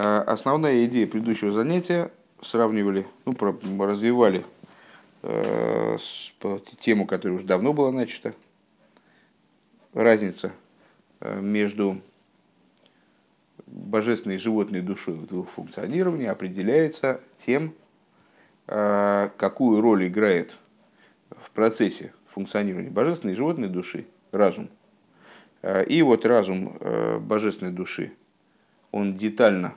Основная идея предыдущего занятия сравнивали, ну, развивали тему, которая уже давно была начата, разница между божественной и животной душой в двух функционировании определяется тем, какую роль играет в процессе функционирования божественной и животной души разум. И вот разум божественной души, он детально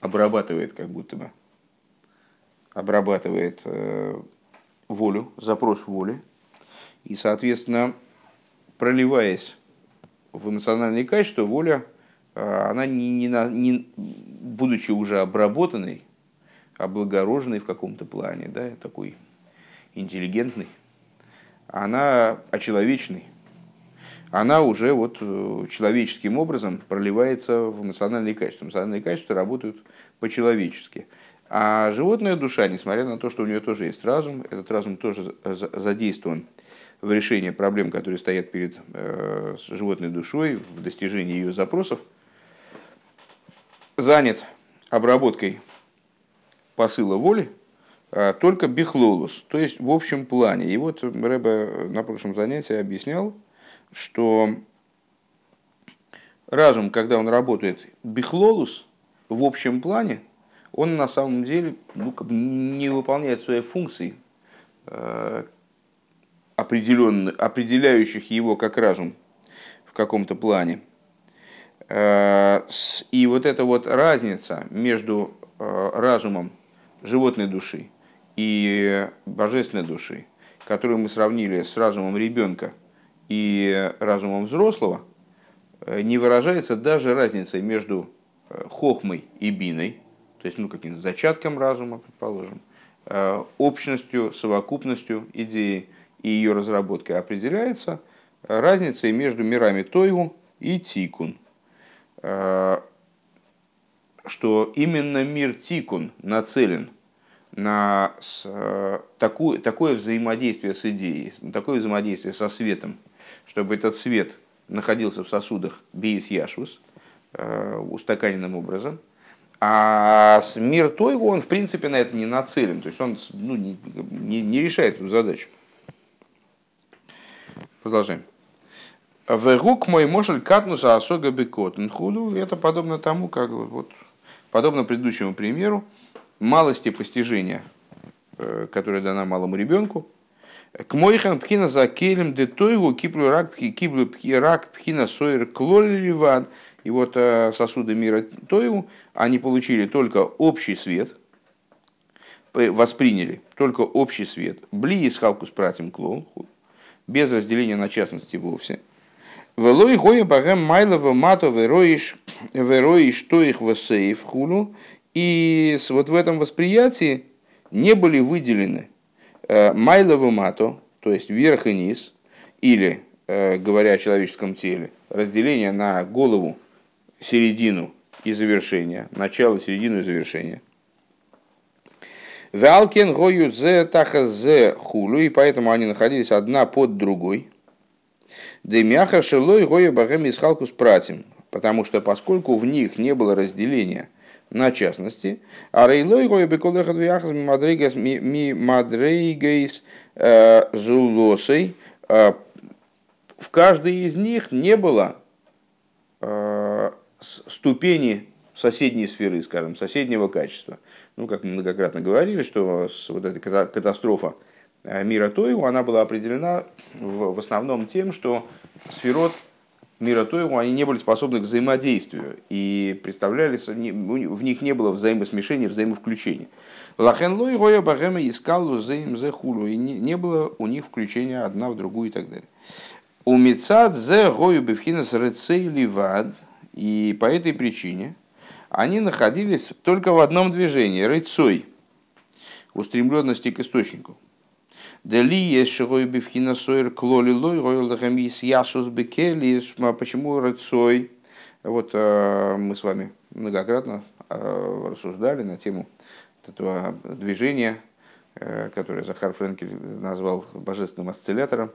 обрабатывает как будто бы, обрабатывает волю, запрос воли, и, соответственно, проливаясь в эмоциональные качества, воля, она, не, не, не, будучи уже обработанной, облагороженной в каком-то плане, да, такой интеллигентной, она очеловечной, она уже вот э, человеческим образом проливается в эмоциональные качества. Эмоциональные качества работают по-человечески. А животная душа, несмотря на то, что у нее тоже есть разум, этот разум тоже задействован в решении проблем, которые стоят перед э, животной душой, в достижении ее запросов, занят обработкой посыла воли, а только бихлолус, то есть в общем плане. И вот Рэбе на прошлом занятии объяснял, что разум, когда он работает бихлолус, в общем плане, он на самом деле ну, не выполняет своей функции, э, определяющих его как разум в каком-то плане. Э, и вот эта вот разница между э, разумом животной души и божественной души, которую мы сравнили с разумом ребенка и разумом взрослого, э, не выражается даже разницей между хохмой и биной, то есть ну, каким-то зачатком разума, предположим, общностью, совокупностью идеи и ее разработкой определяется разницей между мирами Тойгу и Тикун. Что именно мир Тикун нацелен на такое, такое взаимодействие с идеей, такое взаимодействие со светом, чтобы этот свет находился в сосудах Биис Яшвус, устаканенным образом, а мир Тойгу, он в принципе на это не нацелен, то есть он ну, не, не, не решает эту задачу. Продолжаем. Вегук мой мошель катнуса осога бекотн худу. Это подобно тому, как вот, подобно предыдущему примеру, малости постижения, э, которая дана малому ребенку. К мойхан пхина за келем де тойгу киплю рак киплю рак пхина сойер клоливан. И вот э, сосуды мира Тойгу, они получили только общий свет, восприняли только общий свет. Бли из халку с пратим клоун, без разделения на частности вовсе. Велой гоя багем майлова мато вероиш вероиш то их в хулу. И вот в этом восприятии не были выделены э, майлова мато, то есть верх и низ, или, э, говоря о человеческом теле, разделение на голову, середину и завершение, начало, середину и завершение – Валкен гою зе таха зе хулу, и поэтому они находились одна под другой. Демяха шелой гоя багем исхалку с потому что поскольку в них не было разделения на частности, а рейлой гоя беколеха двияхас ми мадрейгейс э, зулосой, э, в каждой из них не было э, ступени соседней сферы, скажем, соседнего качества – ну, как мы многократно говорили, что вот эта катастрофа мира Тоеву, она была определена в основном тем, что сферот мира Тоеву, они не были способны к взаимодействию и представлялись, в них не было взаимосмешения, взаимовключения. Лахен лой роя багема искал взаим зе хулу, и не было у них включения одна в другую и так далее. У мецад зе гою бифхинас рецей ливад, и по этой причине – они находились только в одном движении, рыцой, устремленности к источнику. Дали есть широй бифхина сойр клоли лой, ройл ясус бекели, почему рыцой? Вот э, мы с вами многократно э, рассуждали на тему этого движения, э, которое Захар Френкель назвал божественным осциллятором,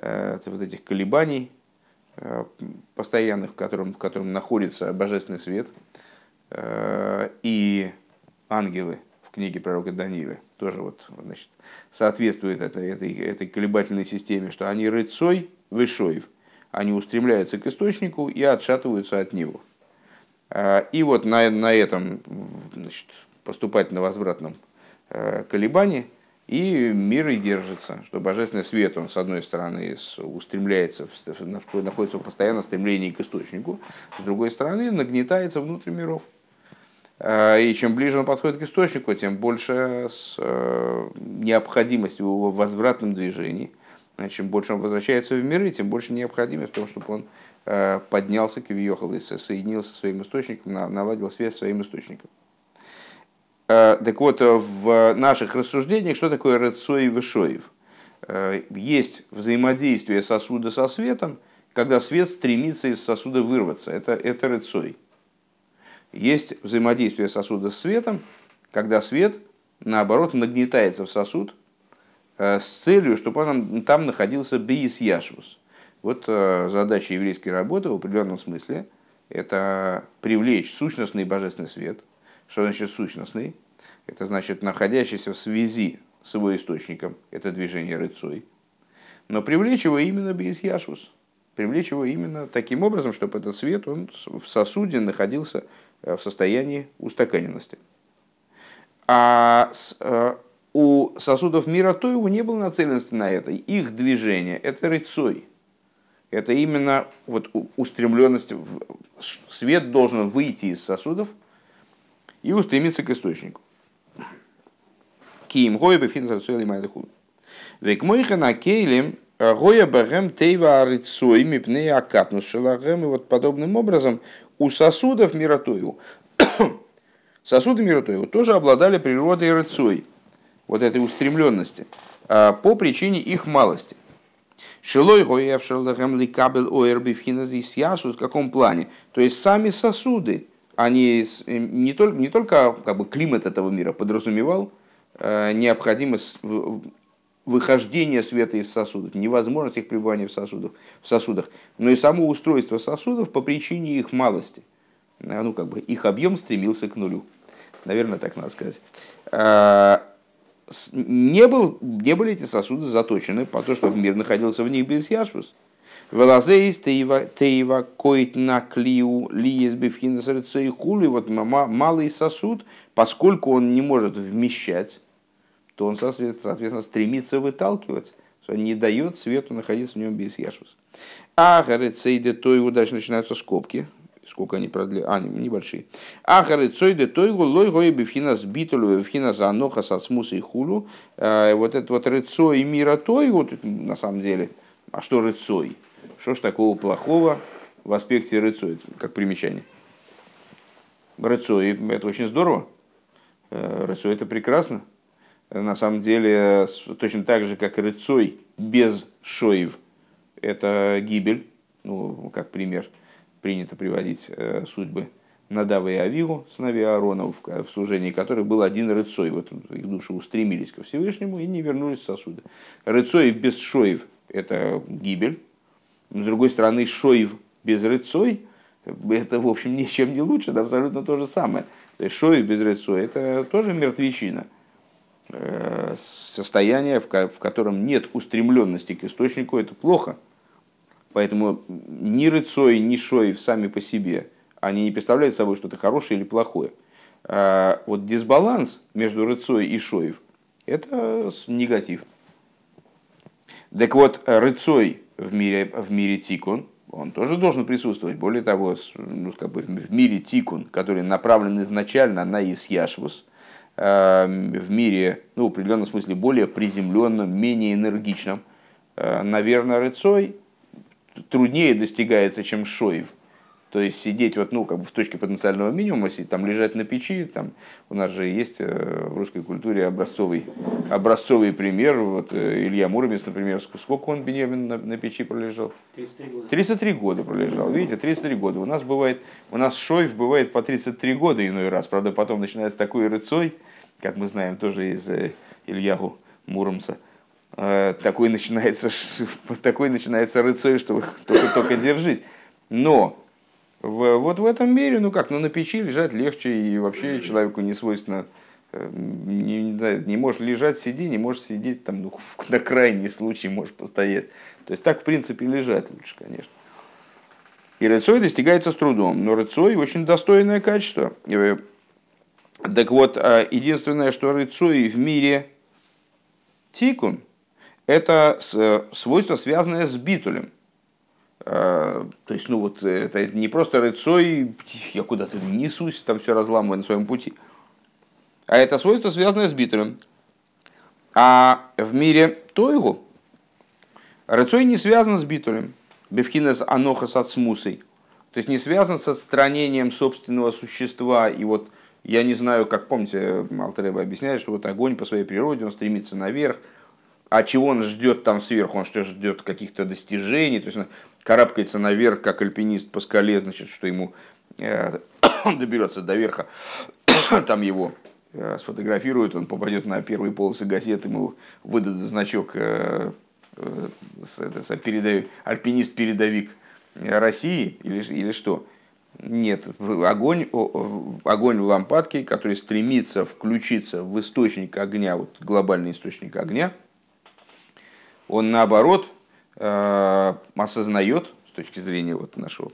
вот этих колебаний, постоянных, в котором, в котором находится божественный свет, и ангелы в книге пророка Даниила тоже вот, значит, соответствует этой, этой, этой колебательной системе, что они рыцой вышоев, они устремляются к источнику и отшатываются от него. И вот на, на этом значит, поступательно-возвратном колебании – и мир и держится, что божественный свет, он с одной стороны устремляется, находится в постоянном стремлении к источнику, с другой стороны нагнетается внутрь миров. А, и чем ближе он подходит к источнику, тем больше э, необходимость в его возвратном движении. Чем больше он возвращается в миры, тем больше необходимость в том, чтобы он э, поднялся к Вьехал и соединился со своим источником, наладил связь с своим источником. Э, так вот, э, в наших рассуждениях, что такое Рецой и Вышоев? Э, есть взаимодействие сосуда со светом, когда свет стремится из сосуда вырваться. Это, это Рецой. Есть взаимодействие сосуда с светом, когда свет, наоборот, нагнетается в сосуд с целью, чтобы он там находился бейс яшвус. Вот задача еврейской работы в определенном смысле – это привлечь сущностный божественный свет – что значит сущностный? Это значит находящийся в связи с его источником, это движение рыцой. Но привлечь его именно без яшвус. Привлечь его именно таким образом, чтобы этот свет он в сосуде находился э, в состоянии устаканенности. А э, у сосудов мира то его не было нацеленности на это. Их движение – это рыцой. Это именно вот устремленность. Свет должен выйти из сосудов – и устремиться к источнику. Киим гоя бефин зарцуэл и майдахул. Век мойха на кейлем гоя багем тейва арицой мипней акатнус шелагем. И вот подобным образом у сосудов миротою, сосуды миротою тоже обладали природой рыцой, вот этой устремленности, а, по причине их малости. Шилой гоевшерлахем ликабель оэрби в каком плане? То есть сами сосуды, они не только, не только как бы, климат этого мира подразумевал э, необходимость выхождения света из сосудов, невозможность их пребывания в сосудах, в сосудах, но и само устройство сосудов по причине их малости. Э, ну, как бы их объем стремился к нулю. Наверное, так надо сказать. Э, не, был, не были эти сосуды заточены по то, чтобы мир находился в них без яшвус. Велазейс тейва коит на клиу лиес хули. Вот малый сосуд, поскольку он не может вмещать, то он, соответственно, стремится выталкивать, что не дает свету находиться в нем без яшвус. А гарецейде той дальше начинаются скобки, сколько они продли, а, небольшие. Ахары цойде тойгу лой гой бифхина сбитулю бифхина за аноха со смуса и хулу. Э, вот это вот рыцо и мира тойгу, на самом деле, а что рыцой? Что ж такого плохого в аспекте рыцой, как примечание? Рыцой – это очень здорово. Э, рыцой – это прекрасно. На самом деле, точно так же, как рыцой без шоев – это гибель. Ну, как пример, принято приводить э, судьбы Надава и Авигу, сыновей Аарона, в служении которых был один рыцой. Вот их души устремились ко Всевышнему и не вернулись в сосуды. Рыцой без шоев – это гибель. С другой стороны, шоев без рыцой, это, в общем, ничем не лучше, это абсолютно то же самое. То есть шоев без рыцой, это тоже мертвечина. Э, состояние, в котором нет устремленности к источнику, это плохо. Поэтому ни рыцой, ни шоев сами по себе, они не представляют собой что-то хорошее или плохое. А вот дисбаланс между рыцой и шоев – это негатив. Так вот, рыцой в мире, в мире тикун, он тоже должен присутствовать. Более того, ну, как бы в мире тикун, который направлен изначально на исяшвус, э, в мире, ну, в определенном смысле, более приземленном, менее энергичном, э, наверное, рыцой труднее достигается, чем шоев. То есть сидеть вот, ну, как бы в точке потенциального минимума, сидеть, там лежать на печи, там у нас же есть э, в русской культуре образцовый, образцовый пример, вот э, Илья Муромец, например, сколько он, Беневин, на, на печи пролежал? 33 года. 33 года пролежал, видите, 33 года. У нас бывает, у нас шоев бывает по 33 года иной раз, правда, потом начинается такой рыцой, как мы знаем тоже из э, Ильягу Муромца, э, такой начинается, такой начинается рыцой, что только, только держись. Но в, вот в этом мире, ну как, ну на печи лежать легче, и вообще человеку не свойственно, э, не, не, не можешь лежать, сиди, не можешь сидеть, там, ну, на крайний случай можешь постоять. То есть так, в принципе, лежать лучше, конечно. И рыцой достигается с трудом, но рыцой очень достойное качество. Так вот, а единственное, что рыцой в мире тикун, это свойство, связанное с битулем. А, то есть, ну вот, это не просто рыцой, я куда-то несусь, там все разламываю на своем пути. А это свойство, связанное с битулем. А в мире тойгу рыцой не связан с битулем. Бевхинес анохас от. То есть не связан с отстранением собственного существа и вот я не знаю, как помните, Алтареба объясняет, что вот огонь по своей природе, он стремится наверх, а чего он ждет там сверху? Он что, ждет каких-то достижений? То есть он карабкается наверх, как альпинист по скале, значит, что ему э, он доберется до верха, там его э, сфотографируют, он попадет на первые полосы газет, ему выдадут значок э, э, передовик, альпинист-передовик России или, или что. Нет, огонь, огонь в лампадке, который стремится включиться в источник огня, вот глобальный источник огня, он наоборот э, осознает, с точки зрения вот нашего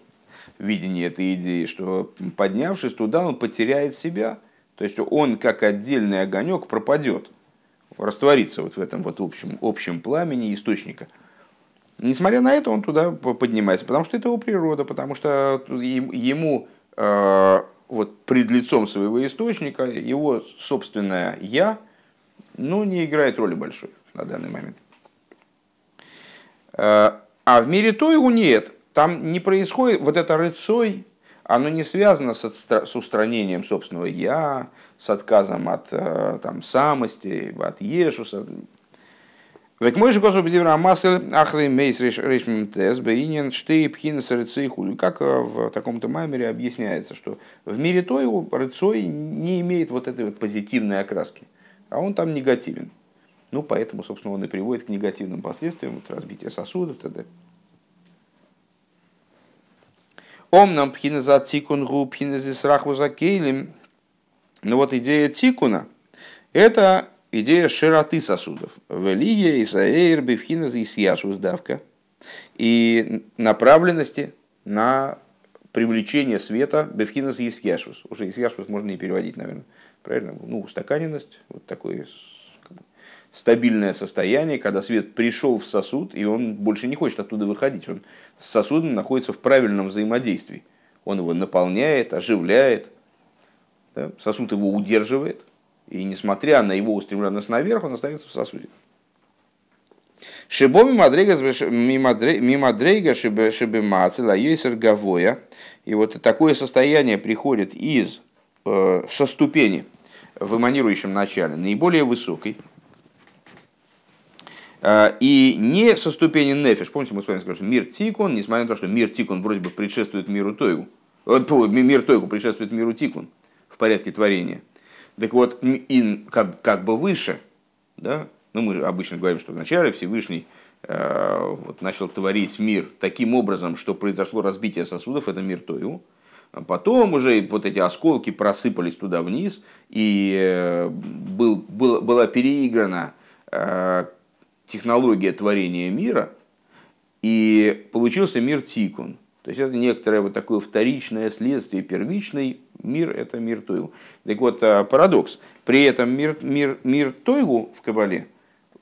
видения этой идеи, что поднявшись туда, он потеряет себя. То есть он как отдельный огонек пропадет, растворится вот в этом вот общем, общем пламени источника – Несмотря на это, он туда поднимается, потому что это его природа, потому что ему э, вот пред лицом своего источника его собственное «я» ну, не играет роли большой на данный момент. Э, а в мире то его нет. Там не происходит вот это рыцой, оно не связано с, с устранением собственного «я», с отказом от э, там, самости, от ешуса, Век мой же косу бедивра массель ахрей мейс решмим тес бейнин штей пхина сарыцейхуль. Как э, в таком-то маймере объясняется, что в мире то его рыцой не имеет вот этой вот позитивной окраски, а он там негативен. Ну, поэтому, собственно, он и приводит к негативным последствиям, вот, разбитие сосудов и т.д. Ом нам пхина за тикун гу пхина здесь раху за кейлем. Но вот идея тикуна – это идея широты сосудов. Велия, Исаэйр, Бевхиназ и Сьяшус давка. И направленности на привлечение света Бевхиназ и Исьяшус. Уже Исьяшус можно и переводить, наверное. Правильно? Ну, устаканенность, вот такое стабильное состояние, когда свет пришел в сосуд, и он больше не хочет оттуда выходить. Он с сосудом находится в правильном взаимодействии. Он его наполняет, оживляет, да? сосуд его удерживает – и несмотря на его устремленность наверх, он остается в сосуде. Шибоми мадрейга шибемацела ейсер гавоя. И вот такое состояние приходит из э, со ступени в эманирующем начале, наиболее высокой, э, и не со ступени нефиш. Помните, мы с вами сказали, что мир тикун, несмотря на то, что мир тикун вроде бы предшествует миру тойгу, э, мир тойгу предшествует миру тикун в порядке творения – так вот, и как, как бы выше, да, ну мы обычно говорим, что вначале Всевышний э, вот, начал творить мир таким образом, что произошло разбитие сосудов, это мир Тою. А потом уже вот эти осколки просыпались туда вниз, и э, был, был, была переиграна э, технология творения мира, и получился мир Тикун. То есть это некоторое вот такое вторичное следствие первичной Мир – это мир Тойгу. Так вот, э, парадокс. При этом мир, мир, мир Тойгу в Кабале,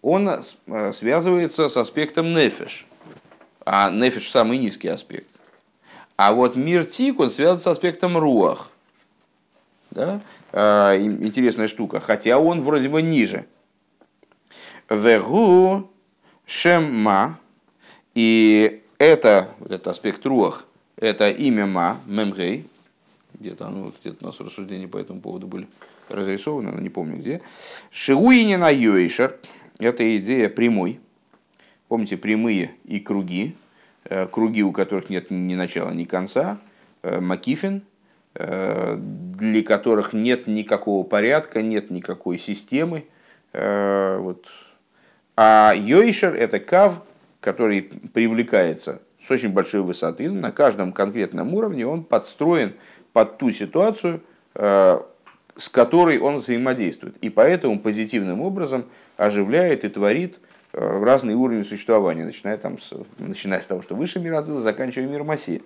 он э, связывается с аспектом нефеш. А нефеш – самый низкий аспект. А вот мир Тик, он связан с аспектом руах. Да? А, интересная штука. Хотя он вроде бы ниже. Вегу шемма. И это, вот этот аспект руах, это имя ма, мемгей, где-то ну, где у нас рассуждения по этому поводу были разрисованы, но не помню где. Шиуини на Йойшер – это идея прямой. Помните, прямые и круги, э, круги, у которых нет ни начала, ни конца, э, Макифин, э, для которых нет никакого порядка, нет никакой системы. Вот, А Йойшер – это кав, который привлекается с очень большой высоты. На каждом конкретном уровне он подстроен под ту ситуацию, э, с которой он взаимодействует. И поэтому позитивным образом оживляет и творит э, разные уровни существования, начиная, там с, начиная с того, что выше мир Адзила, заканчивая мир Масии.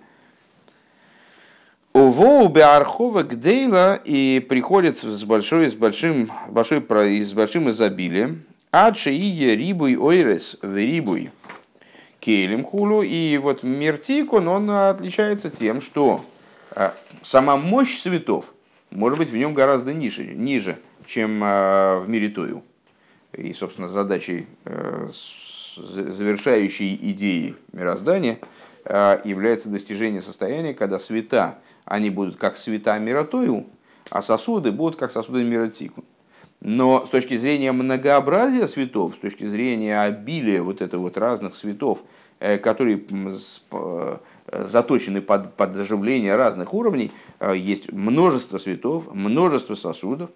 Увоу Беархова Гдейла и приходит с, большой, с, большим, большой, с большим изобилием. Адши и рибуй ойрес в рибуй кейлем хулу. И вот мертикон, он отличается тем, что а, сама мощь цветов может быть в нем гораздо ниже, ниже чем а, в мире Тою. И, собственно, задачей, э, завершающей идеи мироздания а, является достижение состояния, когда света, они будут как света мира Тою, а сосуды будут как сосуды мира Тикун. Но с точки зрения многообразия светов, с точки зрения обилия вот этого вот разных светов, э, которые э, заточены под, под оживление разных уровней, э, есть множество светов, множество сосудов,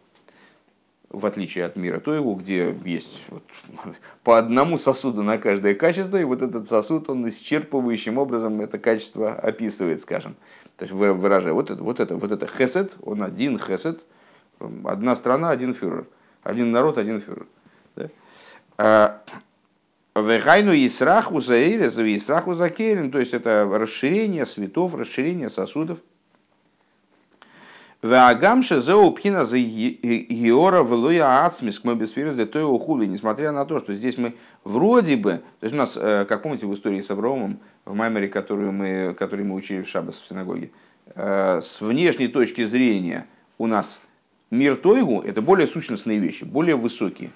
в отличие от мира Тоеву, где есть вот по одному сосуду на каждое качество, и вот этот сосуд, он исчерпывающим образом это качество описывает, скажем. То есть выражая, вот это, вот это, вот это хесед, он один хесед, одна страна, один фюрер, один народ, один фюрер. Да? А, Вегайну и страху за и страху за Керин, то есть это расширение светов, расширение сосудов. Ваагамша за упхина за Геора Велуя Ацмис мы без для той ухули, несмотря на то, что здесь мы вроде бы, то есть у нас, э, как помните в истории с Авраамом, в Маймере, которую мы, который мы учили в Шабас в синагоге, э, с внешней точки зрения у нас мир Тойгу – это более сущностные вещи, более высокие,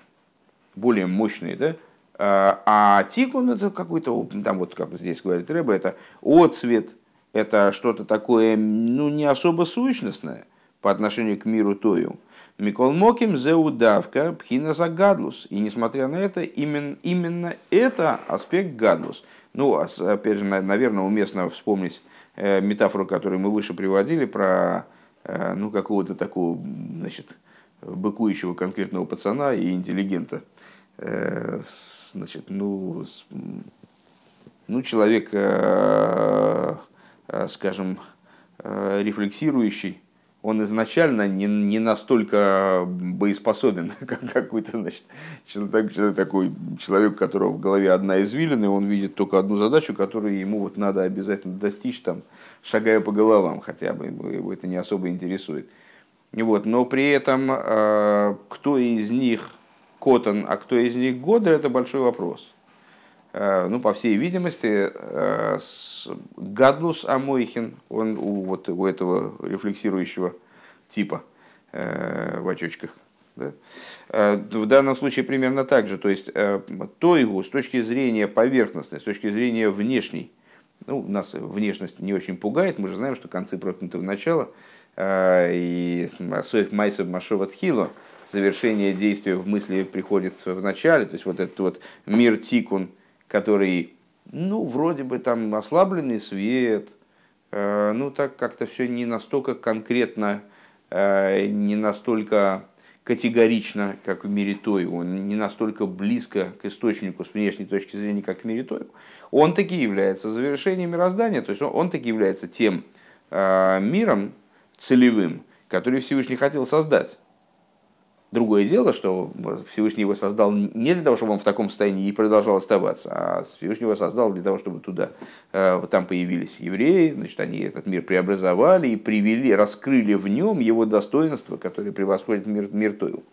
более мощные, да? А, а тикун это какой-то, там вот как здесь говорит Рэба, это отцвет, это что-то такое, ну, не особо сущностное по отношению к миру Тою. Микол Моким зеудавка пхина за гадлус. И несмотря на это, именно, именно это аспект гадлус. Ну, а опять же, наверное, уместно вспомнить э, метафору, которую мы выше приводили, про ну, какого-то такого, значит, быкующего конкретного пацана и интеллигента – Э, значит, ну, ну человек, э, э, скажем, рефлексирующий, он изначально не, не настолько боеспособен, как какой-то значит, человек, такой человек, у которого в голове одна извилина, и он видит только одну задачу, которую ему вот надо обязательно достичь, там, шагая по головам хотя бы, его это не особо интересует. Вот, но при этом кто из них Котон, а кто из них Годер, это большой вопрос. Э, ну, по всей видимости, э, Гадлус Амойхин, он у, вот, у этого рефлексирующего типа э, в очочках. Да? В данном случае примерно так же. То есть Тойгу с точки зрения поверхностной, с точки зрения внешней, ну, нас внешность не очень пугает, мы же знаем, что концы проткнуты в начало, и Соев Майсов Машова Тхило – завершение действия в мысли приходит в начале, то есть вот этот вот мир тикун, который, ну, вроде бы там ослабленный свет, э, ну, так как-то все не настолько конкретно, э, не настолько категорично, как в мире той, он не настолько близко к источнику с внешней точки зрения, как в мире той, он таки является завершением мироздания, то есть он, он таки является тем э, миром целевым, который Всевышний хотел создать. Другое дело, что Всевышний его создал не для того, чтобы он в таком состоянии и продолжал оставаться, а Всевышний его создал для того, чтобы туда, э, там появились евреи, значит, они этот мир преобразовали и привели, раскрыли в нем его достоинства, которые превосходят мир, мир Тоил.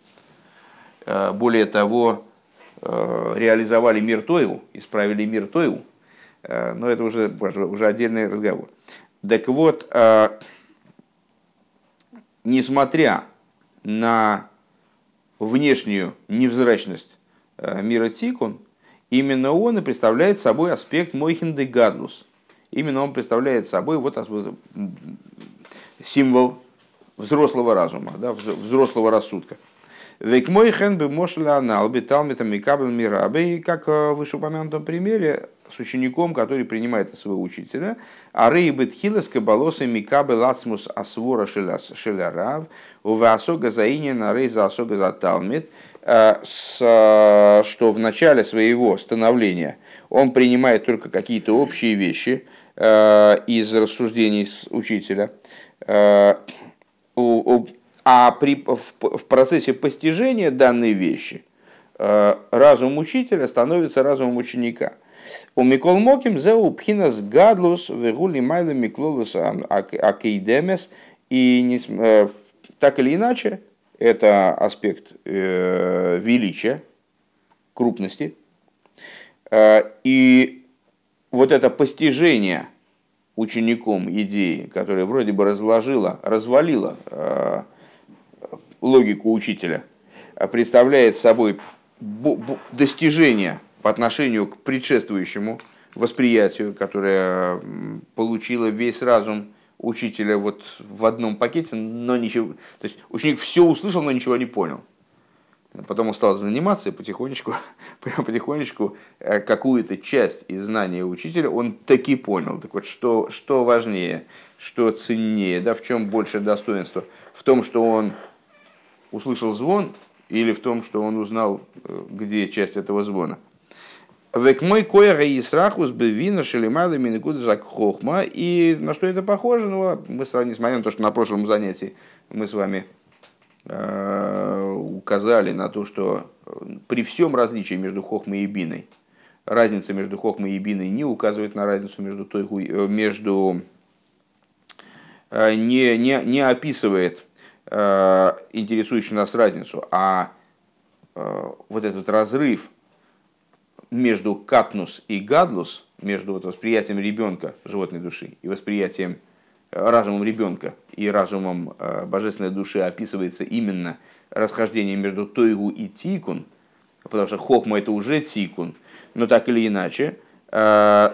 Э, более того, э, реализовали мир Тоил, исправили мир Тоил, но это уже, уже отдельный разговор. Так вот, несмотря на внешнюю невзрачность э, мира Тикун, именно он и представляет собой аспект Мойхин де Гадлус. Именно он представляет собой вот символ взрослого разума, да, взрослого рассудка. Век мой хен бы мошля анал бы талмитам и кабель мирабе. И как в вышеупомянутом примере, с учеником, который принимает своего учителя. А рейбет хилес кабалосы микабе лацмус асвора шелярав, ува асога заиня на рейза асога за талмит, э, что в начале своего становления он принимает только какие-то общие вещи э, из рассуждений учителя, э, а при, в, в процессе постижения данной вещи разум учителя становится разумом ученика – у Микол Моким зеу пхинас гадлус вегули майла миклолус акейдемес. И э, так или иначе, это аспект э, величия, крупности. Э, и вот это постижение учеником идеи, которая вроде бы разложила, развалила логику учителя, представляет собой достижение по отношению к предшествующему восприятию, которое получило весь разум учителя вот в одном пакете, но ничего... То есть ученик все услышал, но ничего не понял. Потом он стал заниматься и потихонечку, потихонечку э, какую-то часть из знания учителя он таки понял. Так вот, что, что важнее, что ценнее, да, в чем больше достоинства? В том, что он услышал звон или в том, что он узнал, э, где часть этого звона? Век мой коера и срахус бы вина шелемада миникуда зак хохма. И на что это похоже? Ну, мы с вами, несмотря на то, что на прошлом занятии мы с вами э, указали на то, что при всем различии между хохмой и биной, разница между хохмой и биной не указывает на разницу между той, э, между э, не, не, не описывает э, интересующую нас разницу, а э, вот этот разрыв между катнус и гадлус, между вот восприятием ребенка животной души и восприятием э, разумом ребенка и разумом э, божественной души описывается именно расхождение между тойгу и тикун, потому что хохма это уже тикун, но так или иначе, э,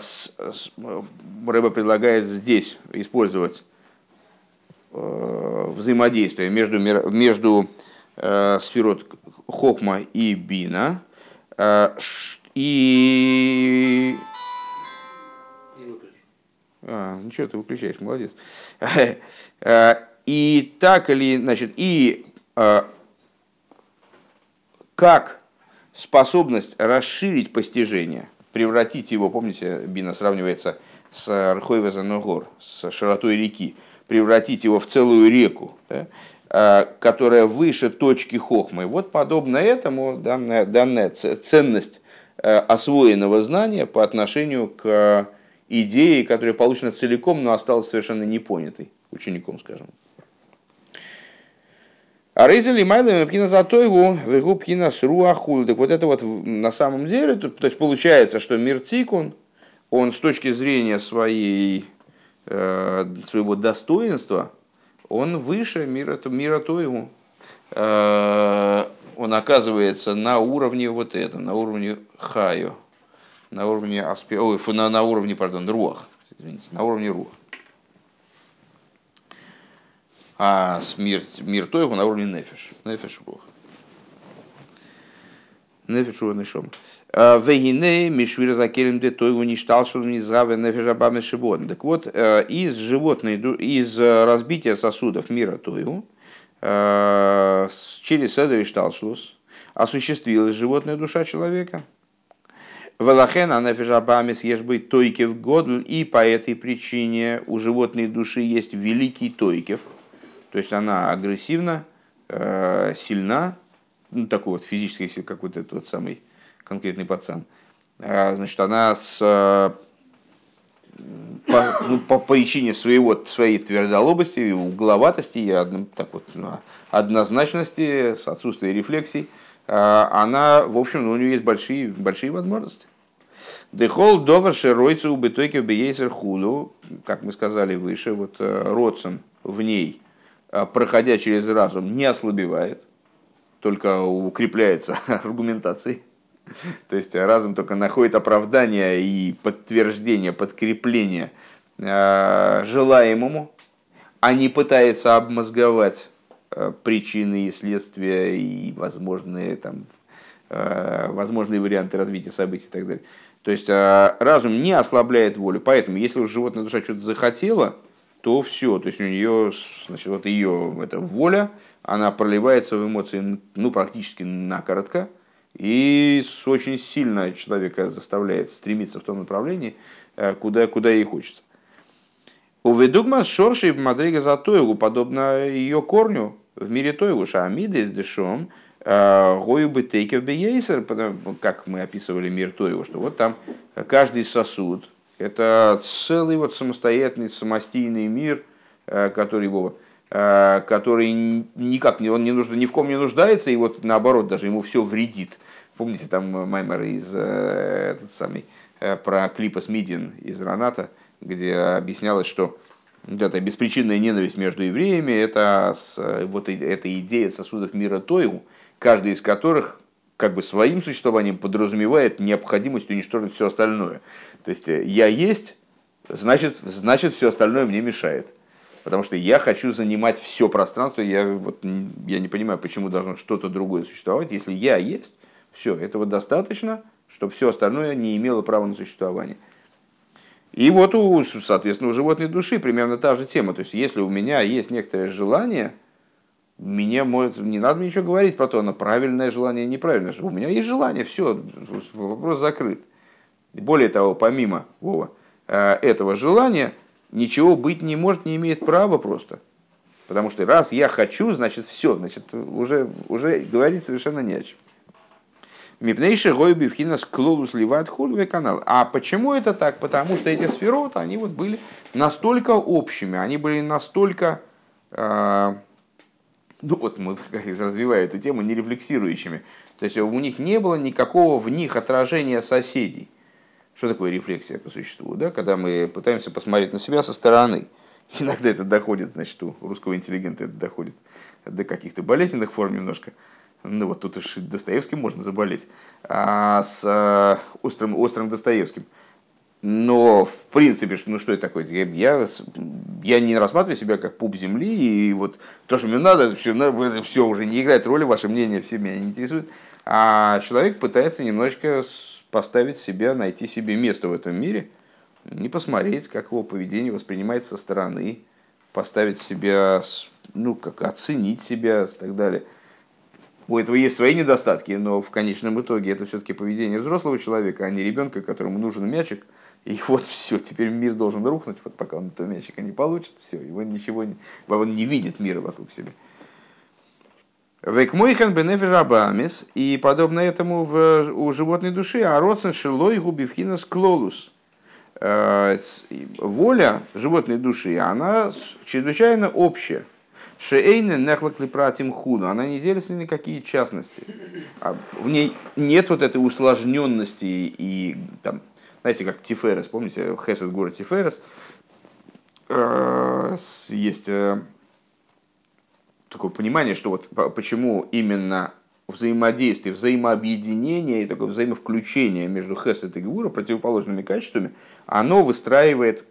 Рэба предлагает здесь использовать взаимодействие между, между сферот хохма и бина, и... А, ничего, ты выключаешь, молодец. А, и так или, значит, и а, как способность расширить постижение, превратить его, помните, Бина сравнивается с Рхойвеза Ногор, с широтой реки, превратить его в целую реку, да, а, которая выше точки хохмы. Вот подобно этому данная, данная ценность освоенного знания по отношению к идее, которая получена целиком, но осталась совершенно непонятой учеником, скажем. А Рейзели Майла Пхина Затойгу, Вегу Пхина Сруахул. Так вот это вот на самом деле, то, то есть получается, что мир Тикун, он с точки зрения своей, э, своего достоинства, он выше мира, мира Тойгу. Э, он оказывается на уровне вот это, на уровне хаю, на уровне аспе, ой, на, на уровне, пардон, руах, извините, на уровне руах. А смерть, мир Тойгу на уровне нефиш, нефиш руах. Нефиш руах нишом. А, Вегине мишвир закелем де тойгу не штал, что не зраве нефиш абаме шибот. Так вот, э, из животной, из разбития сосудов мира Тойгу, Э, через Седер и Шталшлус осуществилась животная душа человека. Валахен анафижабамис ешь быть тойкев годл, и по этой причине у животной души есть великий тойкев, то есть она агрессивна, э, сильна, ну, такой вот физический, как вот этот вот самый конкретный пацан. Э, значит, она с по, ну, по причине своего, своей твердолобости, угловатости одно, так вот, ну, однозначности, с отсутствием рефлексий, а, она, в общем, ну, у нее есть большие, большие возможности. Дехол довар широйца убытойки бейсер худу, как мы сказали выше, вот э, Родсон в ней, э, проходя через разум, не ослабевает, только укрепляется аргументацией. То есть разум только находит оправдание и подтверждение, подкрепление э, желаемому, а не пытается обмозговать э, причины и следствия и возможные, там, э, возможные варианты развития событий и так далее. То есть разум не ослабляет волю. Поэтому, если уж животная душа что-то захотела, то все. То есть у нее, значит, вот ее эта воля, она проливается в эмоции ну, практически накоротко. И очень сильно человека заставляет стремиться в том направлении, э, куда, куда ей хочется. У ведугма шорши мадрига за тоеву, подобно ее корню в мире тоеву, шамида с дешом, э, гою бы тейкев бейсер, как мы описывали мир тоеву, что вот там каждый сосуд, это целый вот самостоятельный, самостийный мир, э, который его который никак он не нужда, ни в ком не нуждается, и вот наоборот, даже ему все вредит. Помните там Маймер из этот самый, про клипа Смидин из Раната, где объяснялось, что вот эта беспричинная ненависть между евреями, это вот эта идея сосудов мира Тойу, каждый из которых как бы своим существованием подразумевает необходимость уничтожить все остальное. То есть э, я есть, значит, значит все остальное мне мешает. Потому что я хочу занимать все пространство, я, вот, я не понимаю, почему должно что-то другое существовать. Если я есть, все, этого достаточно, чтобы все остальное не имело права на существование. И вот, у, соответственно, у животной души примерно та же тема. То есть, если у меня есть некоторое желание, мне может, не надо ничего говорить про то, оно правильное желание, неправильное. У меня есть желание, все, вопрос закрыт. Более того, помимо Вова, э, этого желания, ничего быть не может, не имеет права просто. Потому что раз я хочу, значит все, значит уже, уже говорить совершенно не о чем. Мипнейши гойби вхина склолус ливат худве канал. А почему это так? Потому что эти сфероты, они вот были настолько общими, они были настолько, э, ну вот мы развиваем эту тему, нерефлексирующими. То есть у них не было никакого в них отражения соседей. Что такое рефлексия по существу? Да? Когда мы пытаемся посмотреть на себя со стороны. Иногда это доходит, значит, у русского интеллигента это доходит до каких-то болезненных форм немножко ну вот тут уж Достоевским можно заболеть, а с э, острым, острым Достоевским. Но, в принципе, ну что это такое? Я, я не рассматриваю себя как пуп земли, и вот то, что мне надо, все, это все уже не играет роли, ваше мнение все меня не интересует. А человек пытается немножечко поставить себя, найти себе место в этом мире, не посмотреть, как его поведение воспринимается со стороны, поставить себя, ну, как оценить себя и так далее – у этого есть свои недостатки, но в конечном итоге это все-таки поведение взрослого человека, а не ребенка, которому нужен мячик. И вот все, теперь мир должен рухнуть, вот пока он этого мячика не получит, все, его ничего не, он не видит мира вокруг себя. Векмойхан бенефиш и подобно этому в, у животной души, а родсен шилой губивхинас клолус. Э, воля животной души, она чрезвычайно общая. Шейны нехлак пратим худу. Она не делится ни на какие частности. А в ней нет вот этой усложненности и там, знаете, как Тиферес, помните, Хесед город Тиферес, э, есть э, такое понимание, что вот почему именно взаимодействие, взаимообъединение и такое взаимовключение между Хесед и Гура противоположными качествами, оно выстраивает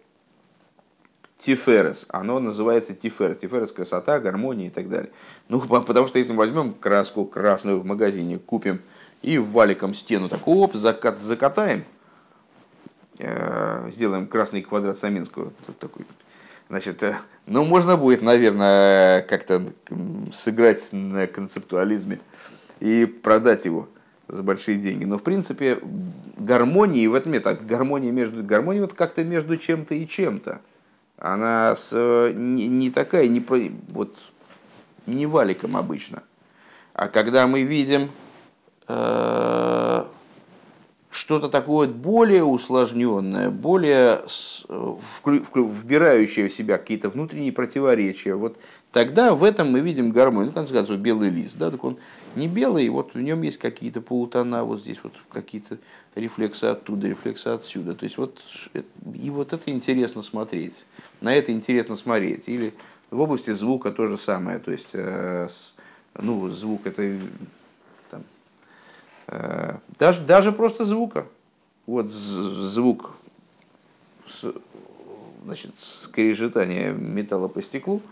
Тиферес. Оно называется Тиферес. Тиферес – красота, гармония и так далее. Ну, потому что если мы возьмем краску красную в магазине, купим и валиком стену такой оп, закат, закатаем, сделаем красный квадрат Саминского, такой, значит, э, ну, можно будет, наверное, как-то сыграть на концептуализме и продать его за большие деньги. Но, в принципе, гармонии в этом нет. Гармония между гармония вот как-то между чем-то и чем-то она с, э, не, не такая, не, вот, не валиком обычно. А когда мы видим э, что-то такое более усложненное, более вбирающее в себя какие-то внутренние противоречия, вот тогда в этом мы видим гармонию. Ну, в конце концов, белый лист, да, так он не белый, вот в нем есть какие-то полутона, вот здесь вот какие-то рефлексы оттуда, рефлексы отсюда. То есть вот, и вот это интересно смотреть, на это интересно смотреть. Или в области звука то же самое, то есть, э, ну, звук это э, даже, даже просто звука. Вот звук значит, скрежетания металла по стеклу –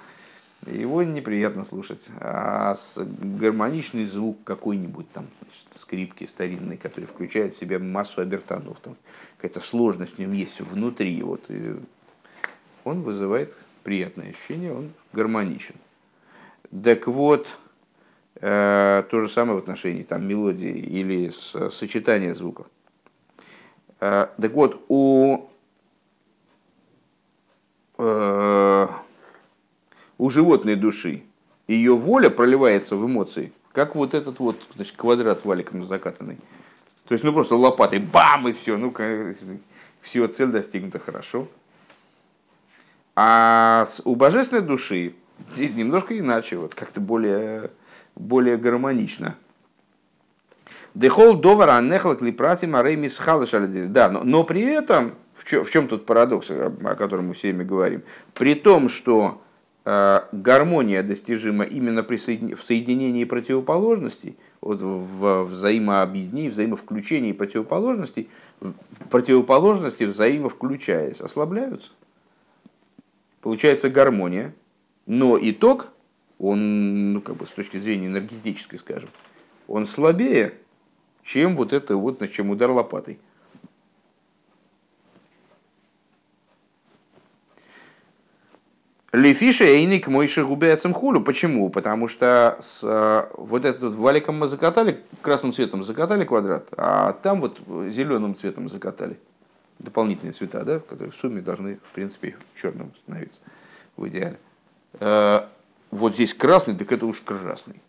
его неприятно слушать. А с гармоничный звук какой-нибудь там, значит, скрипки старинной, который включает в себя массу обертонов, там какая-то сложность в нем есть внутри, вот, и он вызывает приятное ощущение, он гармоничен. Так вот, э, то же самое в отношении там, мелодии или сочетания звуков. Э, так вот, у э, у животной души ее воля проливается в эмоции, как вот этот вот значит, квадрат валиком закатанный. То есть, ну просто лопатой бам и все, ну все, цель достигнута хорошо. А у божественной души немножко иначе, вот как-то более, более гармонично. Дехол довар аннехлак липрати марей Да, но, но при этом, в чем, в чем тут парадокс, о котором мы все время говорим? При том, что Э, гармония достижима именно при соедин... в соединении противоположностей, вот в взаимообъединении, взаимовключении противоположностей, противоположности взаимовключаясь, ослабляются. Получается гармония, но итог, он, ну, как бы с точки зрения энергетической, скажем, он слабее, чем вот это вот, чем удар лопатой. Лефиша эйник мойши губяцем хулю. Почему? Потому что с, э, вот этот валиком мы закатали, красным цветом закатали квадрат, а там вот зеленым цветом закатали. Дополнительные цвета, да, которые в сумме должны, в принципе, черным становиться в идеале. Вот здесь красный, так это уж красный.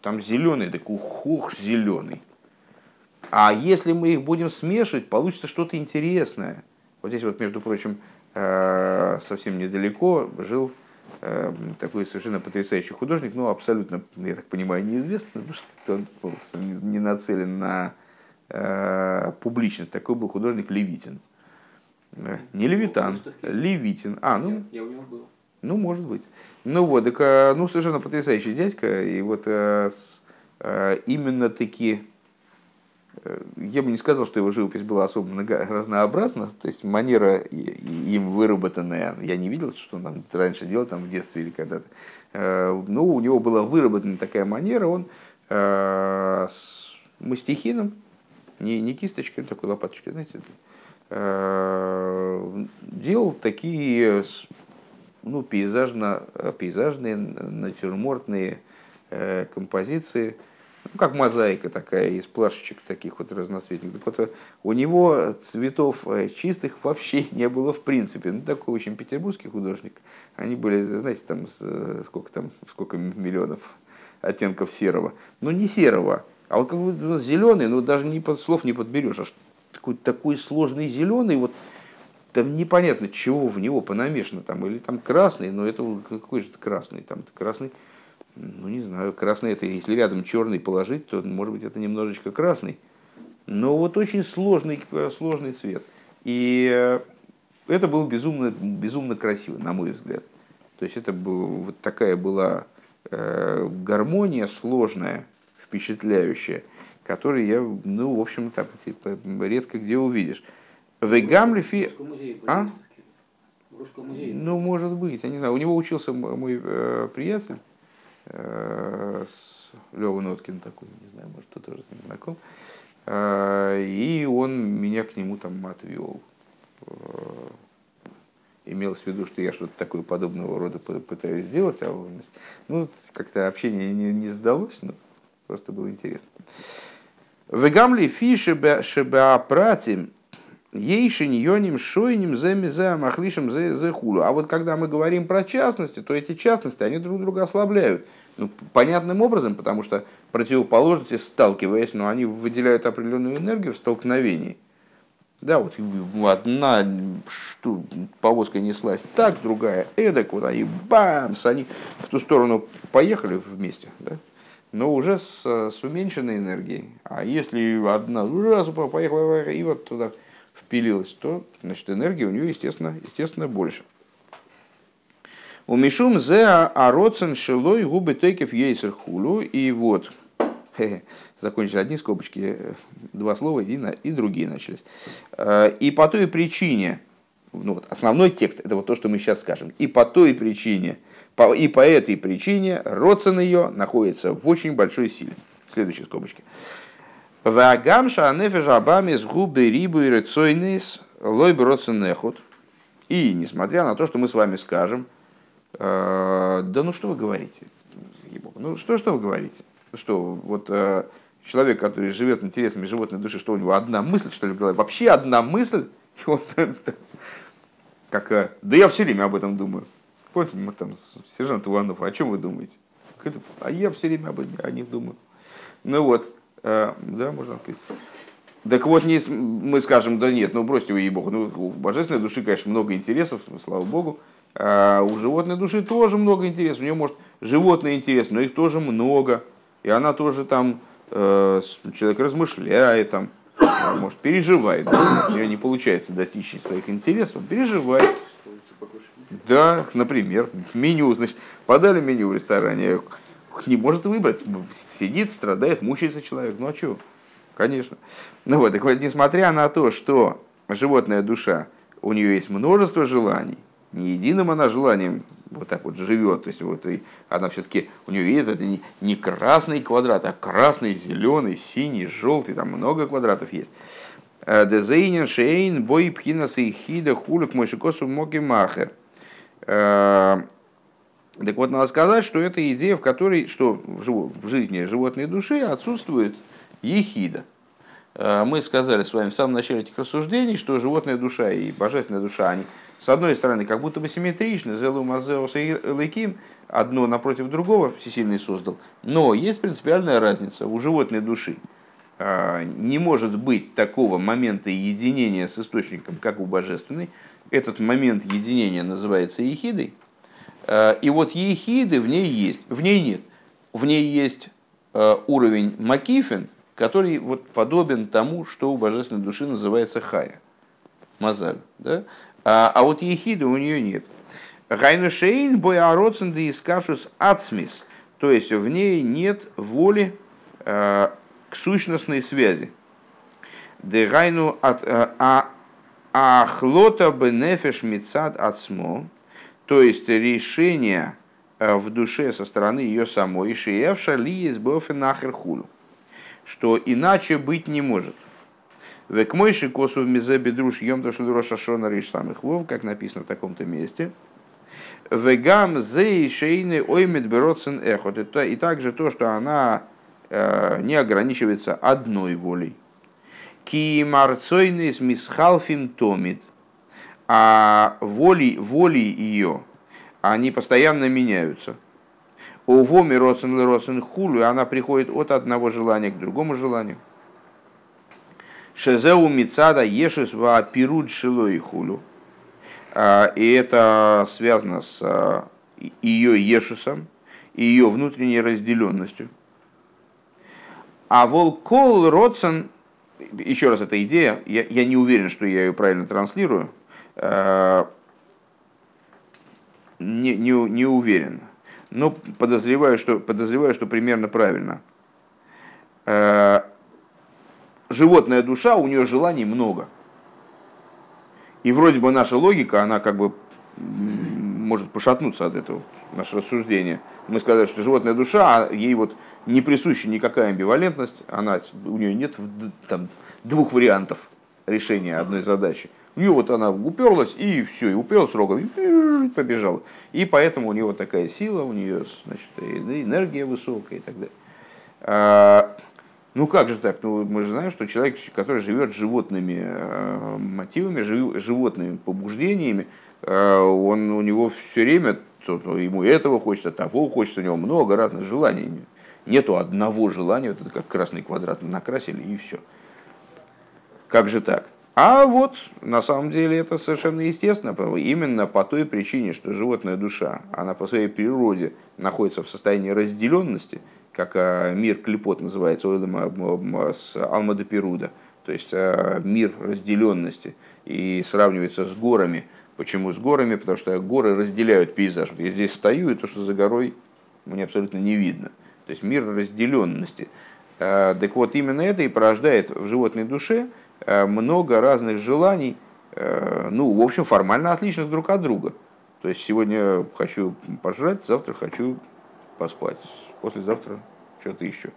Там зеленый, так ух, зеленый. А если мы их будем смешивать, получится что-то интересное. Вот здесь вот, между прочим, Э, совсем недалеко жил э, такой совершенно потрясающий художник, ну, абсолютно, я так понимаю, неизвестный, потому что он был не нацелен на э, публичность. Такой был художник Левитин. Не Левитан, Левитин. А, ну, я у него был. Ну, может быть. Ну вот, так, ну, совершенно потрясающий дядька. И вот именно таки Э, я бы не сказал, что его живопись была особо много, разнообразна, то есть манера им выработанная, я не видел, что он там раньше делал там в детстве или когда-то, э, но у него была выработана такая манера, он э, с мастихином, не, не кисточкой, такой лопаточкой, знаете, делал такие ну, пейзажно, пейзажные, натюрмортные композиции – ну, как мозаика такая из плашечек таких вот разноцветных. Так вот, э, у него цветов э, чистых вообще не было в принципе. Ну, такой очень петербургский художник. Они были, знаете, там э, сколько там, сколько миллионов оттенков серого. Ну, не серого, а вот как бы зеленый, ну, даже не под, слов не подберешь. Аж такой, такой сложный зеленый, вот там непонятно, чего в него понамешано, там, или там красный, но это какой же это красный, там красный ну не знаю, красный это, если рядом черный положить, то может быть это немножечко красный. Но вот очень сложный, сложный цвет. И э, это было безумно, безумно красиво, на мой взгляд. То есть это был, вот такая была э, гармония сложная, впечатляющая, которую я, ну, в общем, так, типа, редко где увидишь. В Гамлифи... А? Ну, может быть, я не знаю. У него учился мой э, приятель, Э, с Лева Ноткин такой, не знаю, может, кто тоже с ним знаком. Э, и он меня к нему там отвел. Э, имелось в виду, что я что-то такое подобного рода пытаюсь сделать, а он, ну, как-то общение не, не сдалось, но просто было интересно. Вегамли фи шеба пратим Ейшин, йоним, шойним, земи, за махлишем, за, за хулу. А вот когда мы говорим про частности, то эти частности, они друг друга ослабляют. Ну, понятным образом, потому что противоположности, сталкиваясь, но они выделяют определенную энергию в столкновении. Да, вот одна что, повозка неслась так, другая эдак, вот они бамс, они в ту сторону поехали вместе, да? но уже с, с уменьшенной энергией. А если одна раз поехала и вот туда впилилась, то значит, энергия у нее, естественно, естественно больше. У Мишум зе ароцен шелой губы тейкев ейсер хулу. И вот, закончили одни скобочки, два слова, и, на, и другие начались. Э, и по той причине, ну вот, основной текст, это вот то, что мы сейчас скажем. И по той причине И по этой причине родствен ее находится в очень большой силе. Следующие скобочки. Вагамша анефежабами с губы рибу и рецойнис лой нехут. И несмотря на то, что мы с вами скажем, э, да ну что вы говорите, ну что, что вы говорите? Что вот э, человек, который живет интересами животной души, что у него одна мысль, что ли? Вообще одна мысль? И вот, как, э, да я все время об этом думаю. Помните, мы там, сержант Иванов, о чем вы думаете? А я все время об них думаю. Ну вот, да, можно открыть. Так вот, не, мы скажем, да нет, ну бросьте вы, ей-богу. Ну, у божественной души, конечно, много интересов, слава богу. А у животной души тоже много интересов. У нее, может, животные интересы, но их тоже много. И она тоже там, э, человек размышляет, там, может, переживает. Да? У нее не получается достичь своих интересов, он переживает. Да, например, меню, значит, подали меню в ресторане, не может выбрать, сидит, страдает, мучается человек, ну а что? Конечно. Ну вот, так вот, несмотря на то, что животная душа, у нее есть множество желаний, не единым она желанием вот так вот живет, то есть вот и она все-таки, у нее видит, это не, красный квадрат, а красный, зеленый, синий, желтый, там много квадратов есть. Э, Дезейнен, Шейн, Бой, Пхинас и Хида, Хулик, Мойшикосу, Моги, Махер. Так вот, надо сказать, что это идея, в которой, что в жизни животной души отсутствует ехида. Э, мы сказали с вами в самом начале этих рассуждений, что животная душа и божественная душа, они с одной стороны как будто бы симметричны, Зелу Мазеус и Лейким, одно напротив другого всесильный создал, но есть принципиальная разница у животной души. Э, не может быть такого момента единения с источником, как у божественной. Этот момент единения называется ехидой. Э, и вот ехиды в ней есть, в ней нет. В ней есть уровень Макифин, который вот подобен тому, что у божественной души называется хая, мазаль. Да? А, а вот ехида у нее нет. Гайнушейн бояроцен и скашус ацмис, то есть в ней нет воли э, к сущностной связи. Де гайну от э, а ахлота бенефеш мицад ацмо, то есть решение э, в душе со стороны ее самой, шиевша ли есть бофен нахер хулу что иначе быть не может. Век мойши косу в мизе бедруш ем роша шона риш самых вов, как написано в таком-то месте. Вегам зей шейны оймет бероцен эхот. И также то, что она э, не ограничивается одной волей. Ки марцойный с мисхалфим томит. А воли, воли ее, они постоянно меняются. У воми родсен родсен хулю, она приходит от одного желания к другому желанию. Шезеу мицада ешус ва пируд шилой хулю. А, и это связано с а, ее ешусом и ее внутренней разделенностью. А волкол родсен, еще раз эта идея, я, я не уверен, что я ее правильно транслирую, не, не, не уверен но подозреваю, что, подозреваю, что примерно правильно. Э, животная душа, у нее желаний много. И вроде бы наша логика, она как бы может пошатнуться от этого, наше рассуждение. Мы сказали, что животная душа, а ей вот не присуща никакая амбивалентность, она, у нее нет там, двух вариантов решения одной задачи. Нее вот она уперлась, и все, и уперлась рогом, и побежала. И поэтому у нее вот такая сила, у нее значит, энергия высокая и так далее. А, ну как же так? Ну, мы же знаем, что человек, который живет животными э, мотивами, животными побуждениями, э, он, у него все время, ну, ему этого хочется, того хочется, у него много разных желаний. Нету одного желания, вот это как красный квадрат накрасили и все. Как же так? А вот на самом деле это совершенно естественно, именно по той причине, что животная душа, она по своей природе находится в состоянии разделенности, как а, мир клепот называется, с Алмада Перуда, то есть а, мир разделенности и сравнивается с горами. Почему с горами? Потому что горы разделяют пейзаж. Я здесь стою, и то, что за горой, мне абсолютно не видно. То есть мир разделенности. А, так вот, именно это и порождает в животной душе – много разных желаний, э, ну, в общем, формально отличных друг от друга. То есть сегодня хочу пожрать, завтра хочу поспать, послезавтра что-то еще.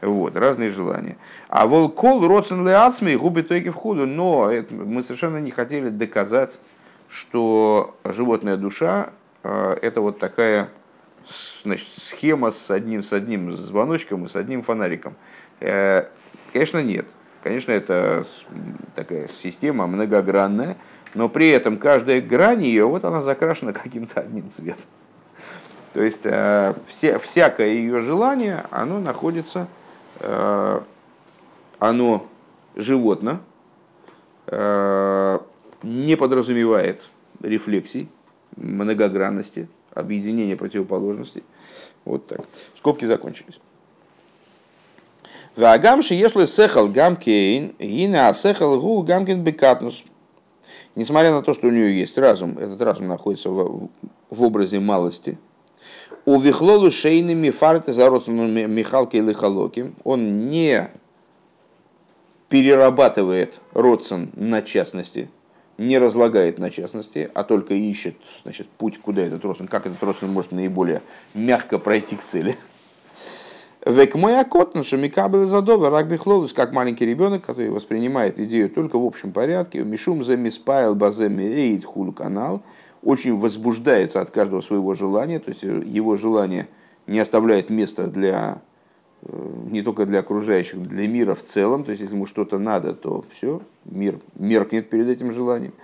Вот, разные желания. А волкол родсен леацми губи тойки в худу. Но это, мы совершенно не хотели доказать, что животная душа э, это вот такая значит, схема с одним, с одним звоночком и с одним фонариком. Э, конечно, нет. Конечно, это такая система многогранная, но при этом каждая грань ее, вот она закрашена каким-то одним цветом. То есть э, все, всякое ее желание, оно находится, э, оно животно, не подразумевает рефлексий, многогранности, объединения противоположностей. Вот так. Скобки закончились. Вагамши если сехал гамкейн, гина асехал гу гамкин бекатнус. Несмотря на то, что у нее есть разум, этот разум находится в, в образе малости. У вихлолу шейными фарты зарослыми Михалки или Халоки. Он не перерабатывает родсон на частности, не разлагает на частности, а только ищет значит, путь, куда этот родствен, как этот родствен может наиболее мягко пройти к цели. Век мой акот, шамикабель задова, рак бихлолус, как маленький ребенок, который воспринимает идею только в общем порядке, мишум за миспайл баземи эйд хул канал, очень возбуждается от каждого своего желания, то есть его желание не оставляет места для э, не только для окружающих, для мира в целом. То есть, если ему что-то надо, то все, мир меркнет перед этим желанием.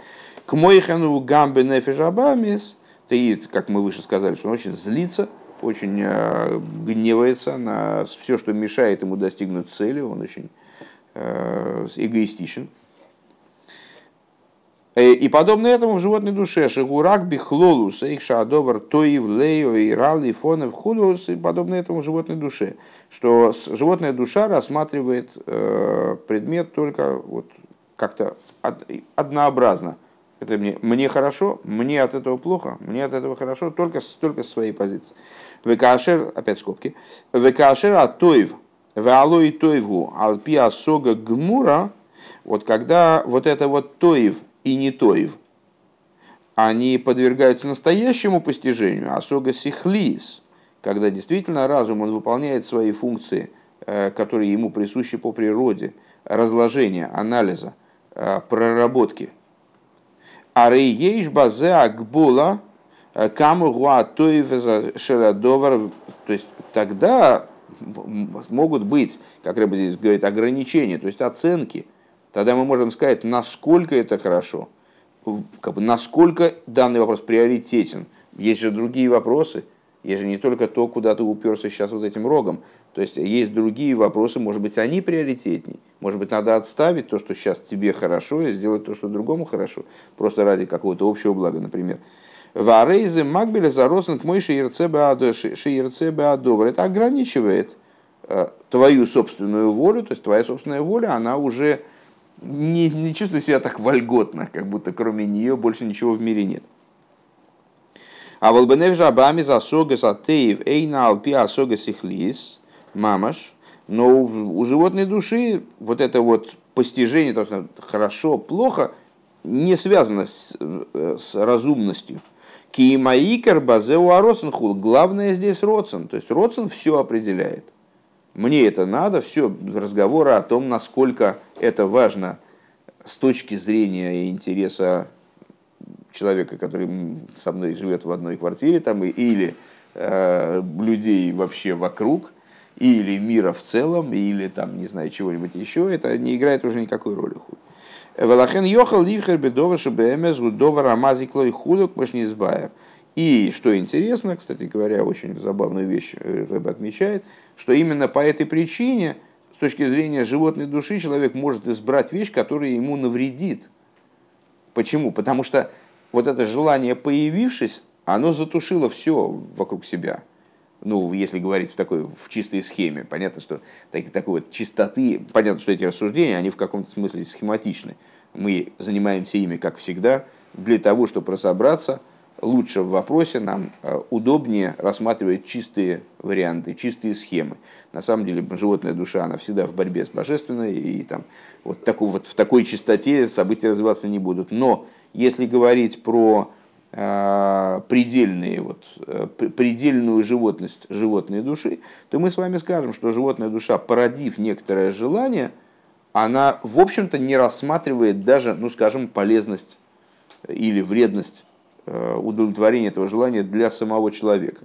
К моихану гамбе нефишабамис, как мы выше сказали, что он очень злится – очень э, гневается на все, что мешает ему достигнуть цели, он очень э, эгоистичен. Э, и подобно этому в животной душе шагурак бихлолус, их шадовар тоив и рали фонов хулус, и подобно этому в животной душе, что животная душа рассматривает предмет только вот как-то однообразно – это мне, мне хорошо, мне от этого плохо, мне от этого хорошо, только, только с своей позиции. Векашер, опять скобки, векашер атоев, веалой тоевгу, алпи асога гмура, вот когда вот это вот тоев и не тоев, они подвергаются настоящему постижению, асога сихлис, когда действительно разум, он выполняет свои функции, э, которые ему присущи по природе, разложения, анализа, э, проработки – Ары ейш базе акбула э, каму гуатоев шерадовар. То есть тогда могут быть, как Рэба здесь говорит, ограничения, то есть оценки. Тогда мы можем сказать, насколько это хорошо, как бы, насколько данный вопрос приоритетен. Есть же другие вопросы, есть же не только то, куда ты уперся сейчас вот этим рогом. То есть есть другие вопросы, может быть, они приоритетней. Может быть, надо отставить то, что сейчас тебе хорошо, и сделать то, что другому хорошо. Просто ради какого-то общего блага, например. Варейзе Макбеля заросен к мой шиерцебеадовар. Это ограничивает э, твою собственную волю, то есть твоя собственная воля, она уже не, не чувствует себя так вольготно, как будто кроме нее больше ничего в мире нет. А волбенев жабами за согас атеев эйна алпи асогас ихлис, мамаш, но у животной души вот это вот постижение, то, что хорошо, плохо, не связано с, э, с разумностью. Киимаикар базеу аросенхул. Главное здесь родсен. То есть родсен все определяет. Мне это надо, все разговоры о том, насколько это важно с точки зрения интереса человека, который со мной живет в одной квартире, там, или э, людей вообще вокруг – или мира в целом, или там, не знаю, чего-нибудь еще, это не играет уже никакой роли. Велахен йохал ливхер бедова шебемес гудова рамазикло и худок избайер. И что интересно, кстати говоря, очень забавную вещь Рэб отмечает, что именно по этой причине, с точки зрения животной души, человек может избрать вещь, которая ему навредит. Почему? Потому что вот это желание, появившись, оно затушило все вокруг себя ну, если говорить в такой в чистой схеме, понятно, что так, такой вот чистоты, понятно, что эти рассуждения, они в каком-то смысле схематичны. Мы занимаемся ими, как всегда, для того, чтобы разобраться лучше в вопросе, нам э, удобнее рассматривать чистые варианты, чистые схемы. На самом деле, животная душа, она всегда в борьбе с божественной, и там вот, такой, вот в такой чистоте события развиваться не будут. Но если говорить про предельные, вот, предельную животность животной души, то мы с вами скажем, что животная душа, породив некоторое желание, она, в общем-то, не рассматривает даже, ну, скажем, полезность или вредность удовлетворения этого желания для самого человека.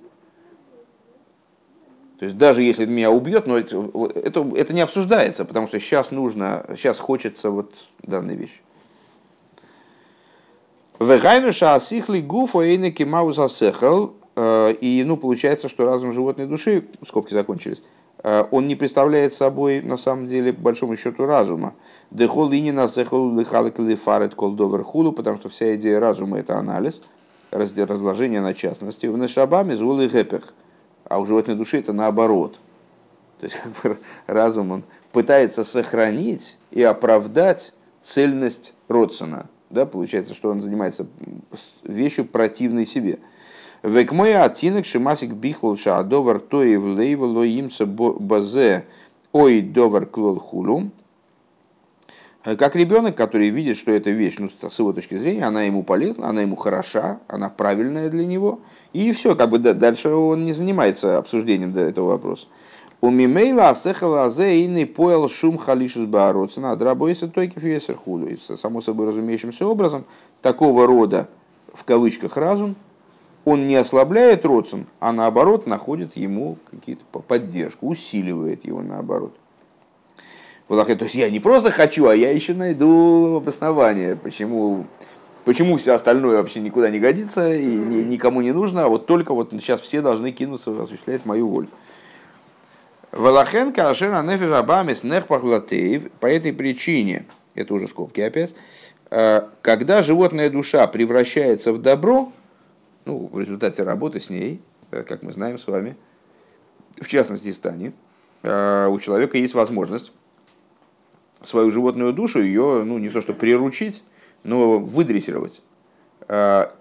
То есть даже если меня убьет, но это, это, это не обсуждается, потому что сейчас нужно, сейчас хочется вот данной вещи. Вегайнуша асихли гуфо эйнеки маузасехал. Э, и ну, получается, что разум животной души, скобки закончились, э, он не представляет собой, на самом деле, большому счету, разума. Дехол и не насехал лихалек лифарет колдовер хулу, потому что вся идея разума – это анализ, разложение на частности. В нашабаме зул и гепех – а у животной души это наоборот. То есть как бы, разум он пытается сохранить и оправдать цельность Родсона. Да, получается, что он занимается вещью противной себе. Век мой атинок шимасик бихлол шаадовар тоев лейва лоимца базе ой довар клол хулу. Как ребенок, который видит, что эта вещь, ну, с его точки зрения, она ему полезна, она ему хороша, она правильная для него – и все, как бы дальше он не занимается обсуждением этого вопроса. У мимейла асехала азе иный поел шум халишус бааротсена, драбойся тойки фьесер худу. И само собой разумеющимся образом, такого рода, в кавычках, разум, он не ослабляет родствен, а наоборот находит ему какие-то поддержку, усиливает его наоборот. То есть я не просто хочу, а я еще найду обоснование, почему почему все остальное вообще никуда не годится и ни, никому не нужно, а вот только вот сейчас все должны кинуться осуществлять мою волю. Валахенка Ашера Нефиш Абамис Нехпахлатеев по этой причине, это уже скобки опять, э, когда животная душа превращается в добро, ну, в результате работы с ней, э, как мы знаем с вами, в частности стане, э, у человека есть возможность свою животную душу ее, ну, не то что приручить, но выдрессировать.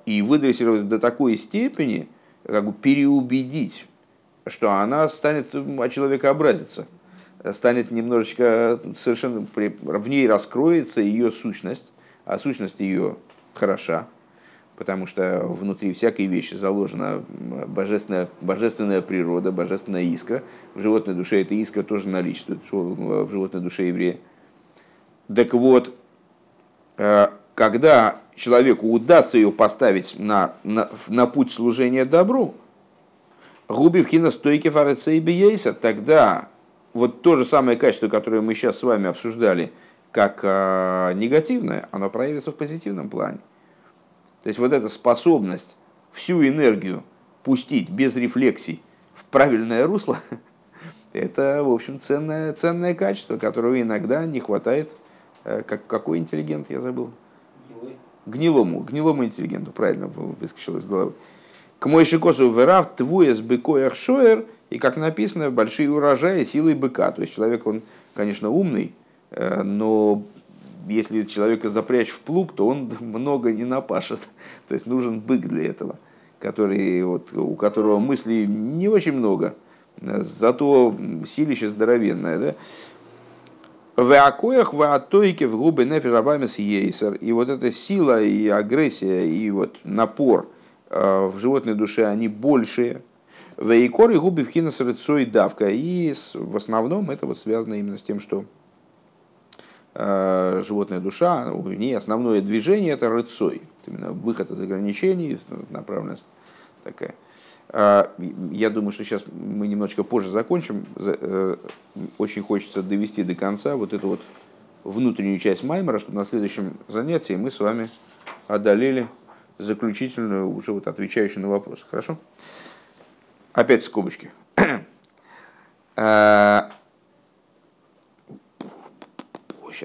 И выдрессировать до такой степени, как бы переубедить, что она станет от человека образиться, станет немножечко совершенно, в ней раскроется ее сущность, а сущность ее хороша, потому что внутри всякой вещи заложена божественная, божественная природа, божественная искра. В животной душе эта искра тоже наличествует, в животной душе еврея. Так вот, а, когда человеку удастся ее поставить на, на, на путь служения добру, губи в киностойке фареца и биейса, тогда вот то же самое качество, которое мы сейчас с вами обсуждали, как э, негативное, оно проявится в позитивном плане. То есть вот эта способность всю энергию пустить без рефлексий в правильное русло, это, в общем, ценное, ценное качество, которого иногда не хватает. Э, как, какой интеллигент, я забыл? гнилому, гнилому интеллигенту, правильно выскочил из головы. К мой шикосу верав твуес быкоях шоер, и как написано, большие урожаи силой быка. То есть человек, он, конечно, умный, э, но если человека запрячь в плуг, то он много не напашет. То есть нужен бык для этого, который, вот, у которого мыслей не очень много, зато силище здоровенное. Да? В акоях в атойке в губы нефиш ейсер. И вот эта сила и агрессия и вот напор в животной душе, они большие. В икор и губы в хинас рыцой давка. И в основном это вот связано именно с тем, что э, животная душа, у нее основное движение это рыцой. Именно выход из ограничений, направленность такая. А, я думаю, что сейчас мы немножечко позже закончим. Э, очень хочется довести до конца вот эту вот внутреннюю часть Маймера, чтобы на следующем занятии мы с вами одолели заключительную, уже вот отвечающую на вопросы. Хорошо? Опять скобочки. Сейчас, а,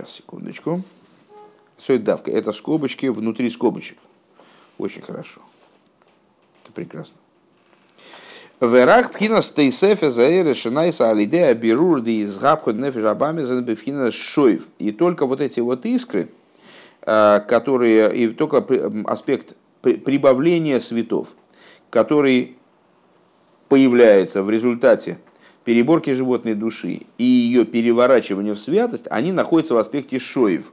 секундочку. Суть давка. Это скобочки внутри скобочек. Очень хорошо. Это прекрасно. Верах пхинас тейсефе заэре шинайса алидея бирур ди из габхуд нефиш абами бифхинас шоев. И только вот эти вот искры, э, которые, и только аспект прибавления светов, который появляется в результате переборки животной души и ее переворачивания в святость, они находятся в аспекте шоев.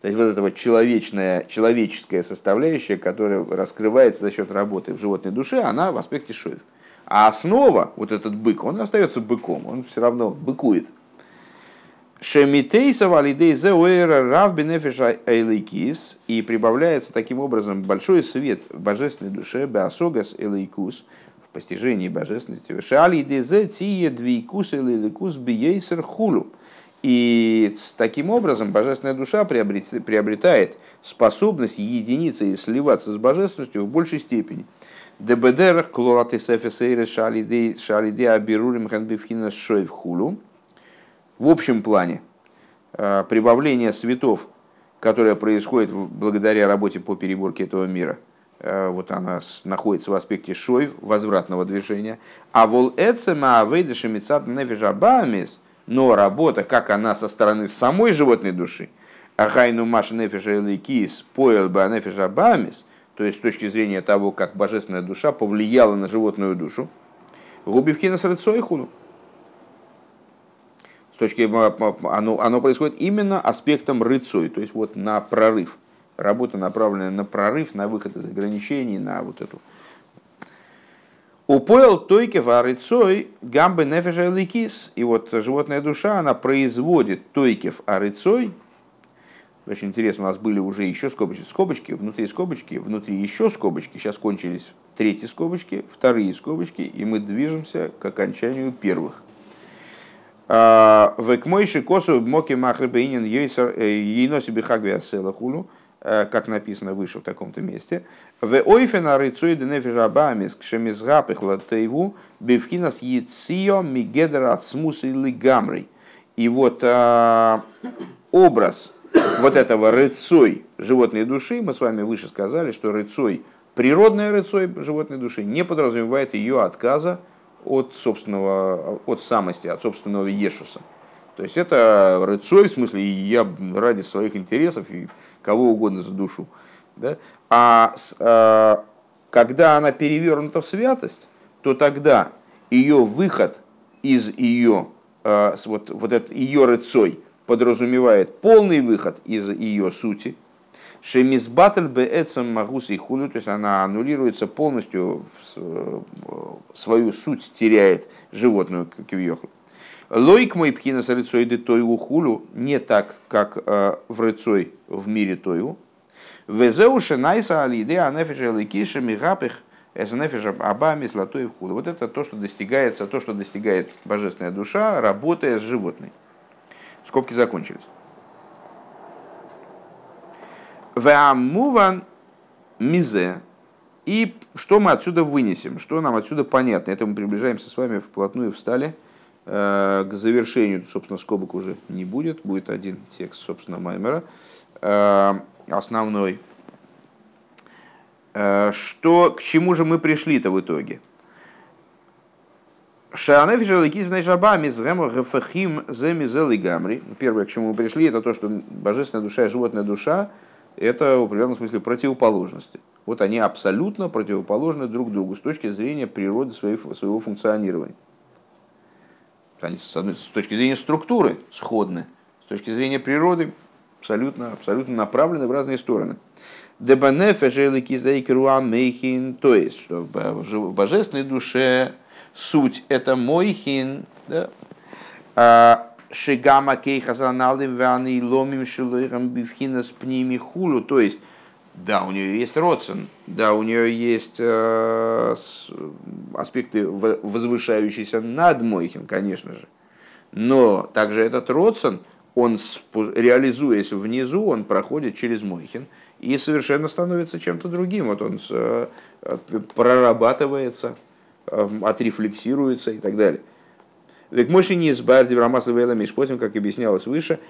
То есть вот эта вот человечная, человеческая составляющая, которая раскрывается за счет работы в животной душе, она в аспекте шоев. А основа, вот этот бык, он остается быком, он все равно быкует. Шемитейса валидей зеуэра рав бенефиша эйлейкис. И прибавляется таким образом большой свет в божественной душе, беасогас эйлейкус, в постижении божественности. Шалидезе тие двейкус эйлейкус биейсер хулу. И таким образом божественная душа приобретает способность единиться и сливаться с божественностью в большей степени. ДБДР клолаты сефесейры шалиде абирурим ханбифхина шойв хулу в общем плане э, прибавление светов, которое происходит благодаря работе по переборке этого мира, э, вот она находится в аспекте шой, возвратного движения. А вол эцема авейдеши мецат но работа, как она со стороны самой животной души, ахайну маша нефиша элейкис поэл ба нефижабамис, то есть с точки зрения того, как божественная душа повлияла на животную душу, губивхина с рыцойхуну, точки оно, оно происходит именно аспектом рыцой, то есть вот на прорыв. Работа направленная на прорыв, на выход из ограничений, на вот эту. Упоил тойкев арыцой гамбы нефеша ликис. И вот животная душа, она производит тойкев арыцой. Очень интересно, у нас были уже еще скобочки, скобочки, внутри скобочки, внутри еще скобочки. Сейчас кончились третьи скобочки, вторые скобочки, и мы движемся к окончанию первых. А, Векмойши косу моки махребейнин ейноси бихагви асела хулу, э, как написано выше в таком-то месте. В ойфена рыцуй денефижа бамис кшемизгапых латейву бифхинас яцио мигедер ацмус или гамрей. И вот а, образ вот этого рыцой животной души, мы с вами выше сказали, что рыцой, природная рыцой животной души не подразумевает ее отказа от собственного, от самости, от собственного ешуса. То есть это рыцой, в смысле, я ради своих интересов и кого угодно за душу. Да? А, а когда она перевернута в святость, то тогда ее выход из ее, а, вот, вот этот ее рыцой подразумевает полный выход из ее сути – Шемизбатль беэцем магус и худу, то есть она аннулируется полностью, свою суть теряет животную кивьеху. Лоик мой пхина с рыцой тойу хулю не так, как э, в рыцой в мире тойу. Везеуша найса алиде анефиша ликиша мигапих эсанефиша абами золотой хулю. Вот это то, что достигается, то, что достигает божественная душа, работая с животной. Скобки закончились. Веамуван мизе. И что мы отсюда вынесем, что нам отсюда понятно. Это мы приближаемся с вами вплотную встали э, к завершению. Собственно, скобок уже не будет. Будет один текст, собственно, Маймера. Э, основной. Э, что, к чему же мы пришли-то в итоге? Первое, к чему мы пришли, это то, что божественная душа и животная душа это в определенном смысле противоположности. Вот они абсолютно противоположны друг другу с точки зрения природы своего, функционирования. Они с, одной, с точки зрения структуры сходны, с точки зрения природы абсолютно, абсолютно направлены в разные стороны. То есть, что в божественной душе суть это мойхин, да? Шигама кейхазаналим вани ломим шилойрам бифхинас пними хулу. То есть, да, у нее есть родствен, да, у нее есть э, аспекты, возвышающиеся над Мойхин, конечно же. Но также этот родствен, он, реализуясь внизу, он проходит через Мойхин и совершенно становится чем-то другим. Вот он э, прорабатывается, э, отрефлексируется и так далее. Век моши не избавьте Рамаса Вейла Мишпотим, как объяснялось выше,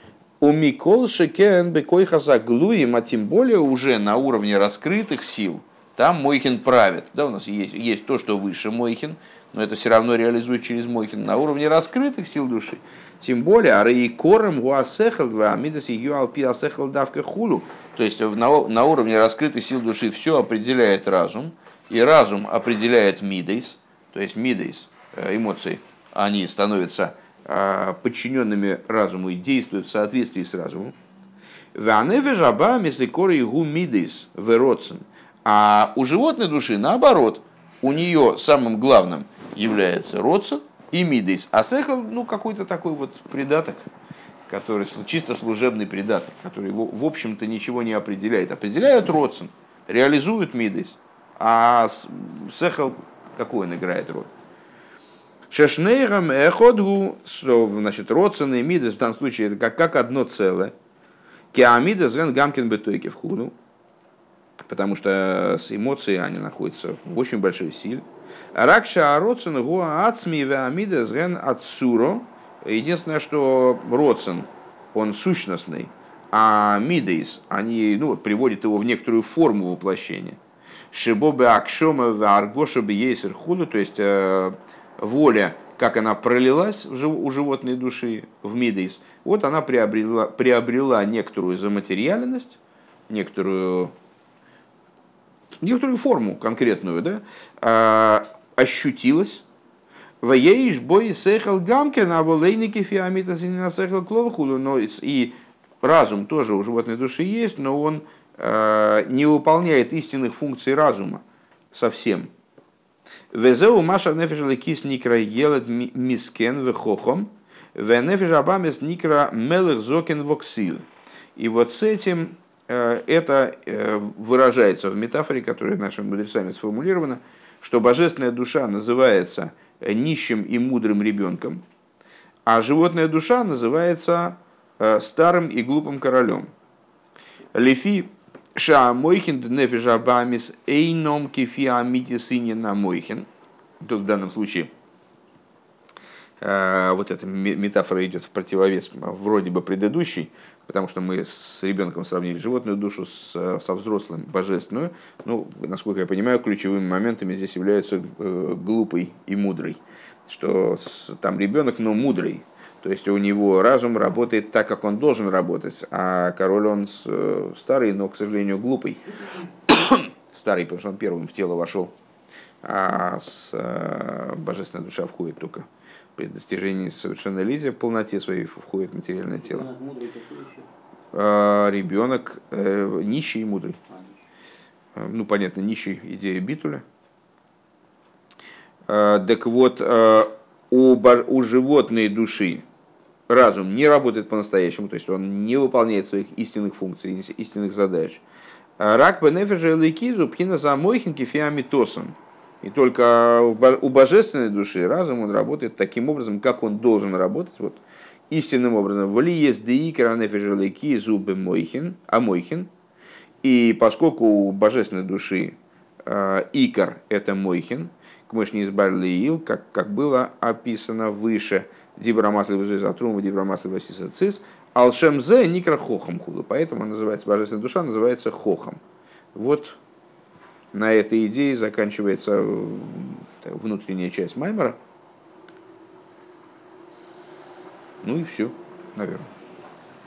у Микол Шекен Бекойха Заглуем, а тем более уже на уровне раскрытых сил, там Мойхин правит. Да, у нас есть, есть то, что выше Мойхин, но это все равно реализует через Мойхин на уровне раскрытых сил души. Тем более, а кором гуасехал амидас ее алпи асехал давка хулу. То есть на, на уровне раскрытых сил души все определяет разум, и разум определяет мидейс, то есть мидейс, э, эмоции – они становятся а, подчиненными разуму и действуют в соответствии с разумом. Ваневежаба мисликори гумидис вероцин. А у животной души наоборот, у нее самым главным является родцин и мидис. А сехал, ну, какой-то такой вот придаток, который чисто служебный придаток, который, в общем-то, ничего не определяет. Определяют родцин, реализуют мидис. А сехал, какой он играет роль? Шешнейрам эходгу, значит, родцин и мидис в данном случае это как, как одно целое. Киамида зрен гамкин бетойки в худу, потому что с эмоцией они находятся в очень большой силе. Ракша ароцин гуа ацми веамида зрен ацуро. Единственное, что родцин, он сущностный, а мидейс, они ну, приводят его в некоторую форму воплощения. Шибобе акшома аргоша бейсер худу, то есть э, воля, как она пролилась у животной души в мидейс, вот она приобрела, приобрела некоторую заматериальность, некоторую, некоторую форму конкретную, да, а, ощутилась. Ваеиш бой сехал гамке на волейнике фиамита сехал клолхулу. Но и разум тоже у животной души есть, но он э, не выполняет истинных функций разума совсем. Везеу маша нефиш кис никра елет мискен вехохом, венефиш абамес никра мелых зокен воксил. И вот с этим э, это э, выражается в метафоре, которая нашими мудрецами сформулирована, что божественная душа называется нищим и мудрым ребенком, а животная душа называется старым и глупым королем. Лифи Ша Мойхин Нефиша Бамис Эйном Кефи Амити на Мойхин. Тут в данном случае э, вот эта метафора идет в противовес вроде бы предыдущей, потому что мы с ребенком сравнили животную душу с, со взрослым божественную. Ну, насколько я понимаю, ключевыми моментами здесь являются э, глупый и мудрый. Что там ребенок, но мудрый, то есть у него разум работает так, как он должен работать, а король он э, старый, но, к сожалению, глупый. старый, потому что он первым в тело вошел, а с, э, божественная душа входит только при достижении совершеннолетия, в полноте своей входит материальное тело. А, ребенок э, нищий и мудрый. А, ну, понятно, нищий идея битуля. А, так вот, у, у животной души разум не работает по-настоящему, то есть он не выполняет своих истинных функций, истинных задач. А рак бенефежа лейкизу пхина замойхин кефиамитосан. И только у божественной души разум он работает таким образом, как он должен работать, вот, истинным образом. Вали есть деикера нефежа лейкизу бемойхин, амойхин. И поскольку у божественной души э, икор это мойхин, к мышни избавили ил, как, как было описано выше – Дибра маслива зуизатрум, дибра маслива сисацис, алшем зе никра хохом худу. Поэтому называется божественная душа, называется хохом. Вот на этой идее заканчивается э, внутренняя часть Маймера. Ну и все, наверное.